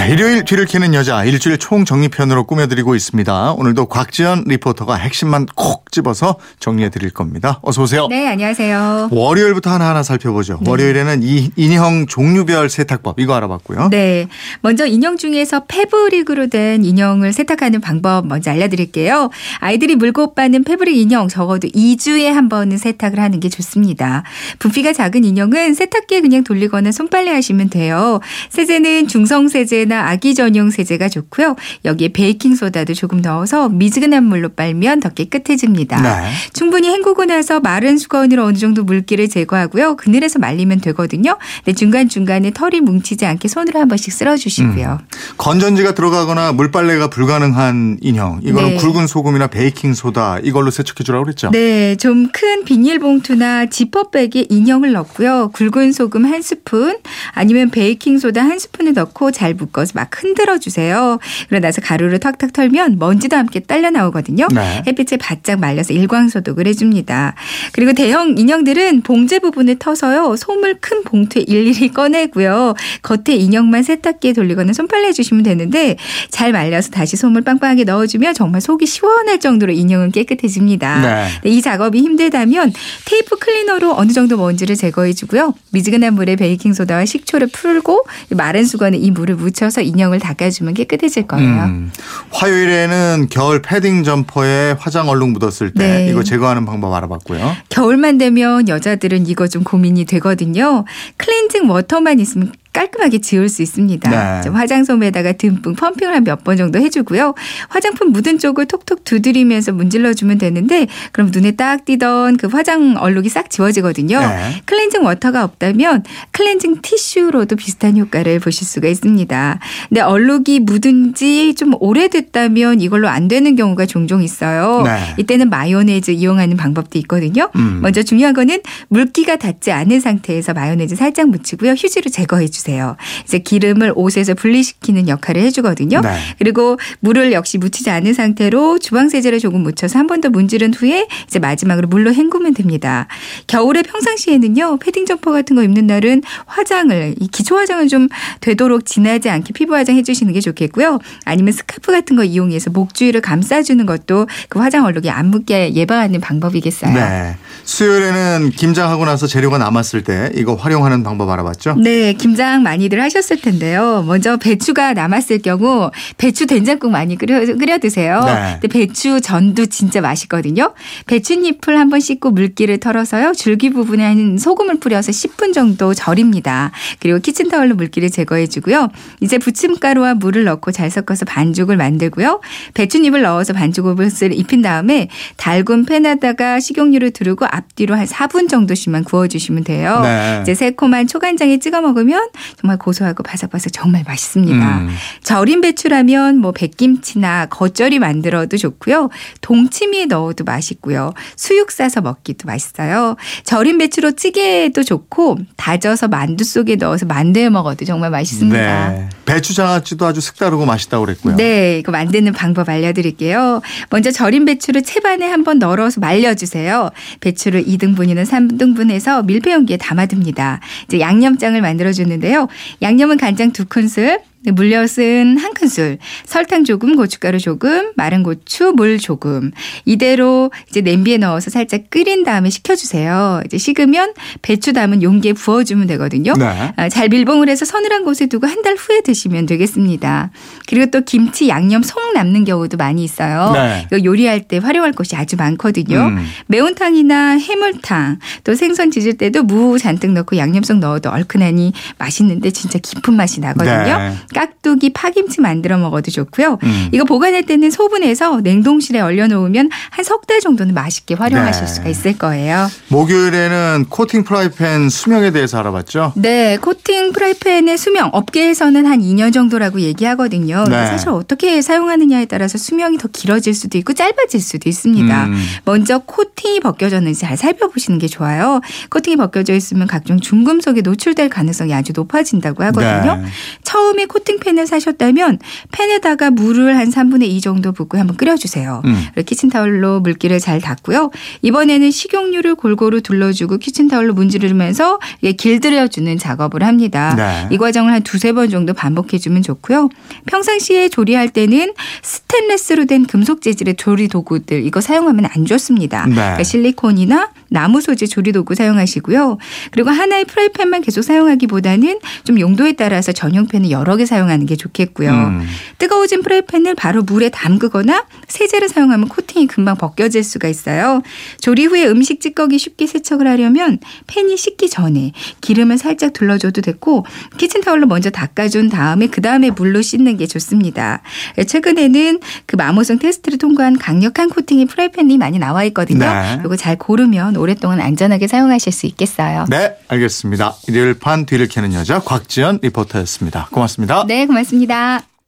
네, 일요일 뒤를 캐는 여자 일주일 총정리편으로 꾸며드리고 있습니다. 오늘도 곽지연 리포터가 핵심만 콕 집어서 정리해드릴 겁니다. 어서 오세요. 네, 안녕하세요. 월요일부터 하나하나 살펴보죠. 네. 월요일에는 이 인형 종류별 세탁법 이거 알아봤고요. 네. 먼저 인형 중에서 패브릭으로 된 인형을 세탁하는 방법 먼저 알려드릴게요. 아이들이 물고 빠는 패브릭 인형 적어도 2주에 한 번은 세탁을 하는 게 좋습니다. 부피가 작은 인형은 세탁기에 그냥 돌리거나 손빨래 하시면 돼요. 세제는 중성세제 나 아기 전용 세제가 좋고요. 여기에 베이킹 소다도 조금 넣어서 미지근한 물로 빨면 더 깨끗해집니다. 네. 충분히 헹구고 나서 마른 수건으로 어느 정도 물기를 제거하고요. 그늘에서 말리면 되거든요. 근데 중간 중간에 털이 뭉치지 않게 손으로 한 번씩 쓸어주시고요. 건전지가 들어가거나 물빨래가 불가능한 인형 이거는 네. 굵은 소금이나 베이킹 소다 이걸로 세척해 주라고 그랬죠. 네, 좀 큰 비닐봉투나 지퍼백에 인형을 넣고요. 굵은 소금 한 스푼 아니면 베이킹 소다 한 스푼을 넣고 잘 묶어서 막 흔들어 주세요. 그러고 나서 가루를 탁탁 털면 먼지도 함께 딸려 나오거든요. 네. 햇빛에 바짝 말려서 일광 소독을 해줍니다. 그리고 대형 인형들은 봉제 부분을 터서요. 솜을 큰 봉투에 일일이 꺼내고요. 겉에 인형만 세탁기에 돌리거나 손빨래 해주시면 되는데 잘 말려서 다시 솜을 빵빵하게 넣어주면 정말 속이 시원할 정도로 인형은 깨끗해집니다. 네. 네, 이 작업이 힘들다면 테이프 클리너로 어느 정도 먼지를 제거해주고요. 미지근한 물에 베이킹 소다와 식초를 풀고 마른 수건에 이 물을 묻혀서 인형을 닦아주면 깨끗해질 거예요. 음, 화요일에는 겨울 패딩 점퍼에 화장 얼룩 묻었을 때 네. 이거 제거하는 방법 알아봤고요. 겨울만 되면 여자들은 이거 좀 고민이 되거든요. 클렌징 워터만 있으면 깔끔하게 지울 수 있습니다. 네. 좀 화장솜에다가 듬뿍 펌핑을 한 몇 번 정도 해주고요. 화장품 묻은 쪽을 톡톡 두드리면서 문질러주면 되는데 그럼 눈에 딱 띄던 그 화장 얼룩이 싹 지워지거든요. 네. 클렌징 워터가 없다면 클렌징 티슈로도 비슷한 효과를 보실 수가 있습니다. 근데 얼룩이 묻은 지 좀 오래됐다면 이걸로 안 되는 경우가 종종 있어요. 네. 이때는 마요네즈 이용하는 방법도 있거든요. 음. 먼저 중요한 거는 물기가 닿지 않은 상태에서 마요네즈 살짝 묻히고요. 휴지로 제거해 주세요. 이제 기름을 옷에서 분리시키는 역할을 해주거든요. 네. 그리고 물을 역시 묻히지 않은 상태로 주방 세제를 조금 묻혀서 한 번 더 문지른 후에 이제 마지막으로 물로 헹구면 됩니다. 겨울에 평상시에는요 패딩 점퍼 같은 거 입는 날은 화장을 이 기초 화장을 좀 되도록 진하지 않게 피부 화장 해주시는 게 좋겠고요. 아니면 스카프 같은 거 이용해서 목 주위를 감싸주는 것도 그 화장 얼룩이 안 묻게 예방하는 방법이겠어요. 네. 수요일에는 김장하고 나서 재료가 남았을 때 이거 활용하는 방법 알아봤죠? 네, 김장 많이들 하셨을 텐데요. 먼저 배추가 남았을 경우 배추 된장국 많이 끓여, 끓여 드세요. 네. 근데 배추 전도 진짜 맛있거든요. 배추잎을 한번 씻고 물기를 털어서요. 줄기 부분에 한 소금을 뿌려서 10분 정도 절입니다. 그리고 키친타월로 물기를 제거해 주고요. 이제 부침가루와 물을 넣고 잘 섞어서 반죽을 만들고요. 배추잎을 넣어서 반죽옷을 입힌 다음에 달군 팬에다가 식용유를 두르고 앞뒤로 한 4분 정도씩만 구워주시면 돼요. 네. 이제 새콤한 초간장에 찍어 먹으면 정말 고소하고 바삭바삭 정말 맛있습니다. 음. 절인 배추라면 뭐 백김치나 겉절이 만들어도 좋고요. 동치미에 넣어도 맛있고요. 수육 싸서 먹기도 맛있어요. 절인 배추로 찌개도 좋고 다져서 만두 속에 넣어서 만두에 먹어도 정말 맛있습니다. 네. 배추 장아찌도 아주 색다르고 맛있다고 그랬고요. 네, 이거 만드는 방법 알려드릴게요. 먼저 절인 배추를 채반에 한번 널어서 말려주세요. 배추를 2등분이나 3등분해서 밀폐용기에 담아둡니다. 이제 양념장을 만들어주는데 요. 양념은 간장 2큰술, 네, 물엿은 한 큰술, 설탕 조금, 고춧가루 조금, 마른 고추, 물 조금. 이대로 이제 냄비에 넣어서 살짝 끓인 다음에 식혀주세요. 이제 식으면 배추 담은 용기에 부어주면 되거든요. 네. 아, 잘 밀봉을 해서 서늘한 곳에 두고 한 달 후에 드시면 되겠습니다. 그리고 또 김치 양념 속 남는 경우도 많이 있어요. 네. 이거 요리할 때 활용할 곳이 아주 많거든요. 음. 매운탕이나 해물탕 또 생선 지질 때도 무 잔뜩 넣고 양념 속 넣어도 얼큰하니 맛있는데 진짜 깊은 맛이 나거든요. 네. 깍두기 파김치 만들어 먹어도 좋고요. 음. 이거 보관할 때는 소분해서 냉동실에 얼려놓으면 한 석 달 정도는 맛있게 활용하실 네. 수가 있을 거예요. 목요일에는 코팅 프라이팬 수명에 대해서 알아봤죠? 네, 코팅 프라이팬의 수명 업계에서는 한 2년 정도라고 얘기하거든요. 네. 사실 어떻게 사용하느냐에 따라서 수명이 더 길어질 수도 있고 짧아질 수도 있습니다. 음. 먼저 코팅이 벗겨졌는지 잘 살펴보시는 게 좋아요. 코팅이 벗겨져 있으면 각종 중금속에 노출될 가능성이 아주 높아진다고 하거든요. 네. 처음에 코팅팬을 사셨다면 팬에다가 물을 한 3분의 2 정도 붓고 한번 끓여주세요. 음. 키친타올로 물기를 잘 닦고요. 이번에는 식용유를 골고루 둘러주고 키친타올로 문지르면서 길들여주는 작업을 합니다. 네. 이 과정을 한 두세 번 정도 반복해주면 좋고요. 평상시에 조리할 때는 스테인레스로 된 금속 재질의 조리 도구들 이거 사용하면 안 좋습니다. 네. 그러니까 실리콘이나 나무 소재 조리 도구 사용하시고요. 그리고 하나의 프라이팬만 계속 사용하기보다는 좀 용도에 따라서 전용팬을 여러 개 사용하는 게 좋겠고요. 음. 뜨거워진 프라이팬을 바로 물에 담그거나 세제를 사용하면 코팅이 금방 벗겨질 수가 있어요. 조리 후에 음식 찌꺼기 쉽게 세척을 하려면 팬이 식기 전에 기름을 살짝 둘러줘도 됐고 키친타올로 먼저 닦아준 다음에 그 다음에 물로 씻는 게 좋습니다. 최근에는 그 마모성 테스트를 통과한 강력한 코팅의 프라이팬이 많이 나와 있거든요. 네. 이거 잘 고르면 오랫동안 안전하게 사용하실 수 있겠어요. 네, 알겠습니다. 일요일 판 뒤를 캐는 여자 곽지연 리포터였습니다. 네, 고맙습니다.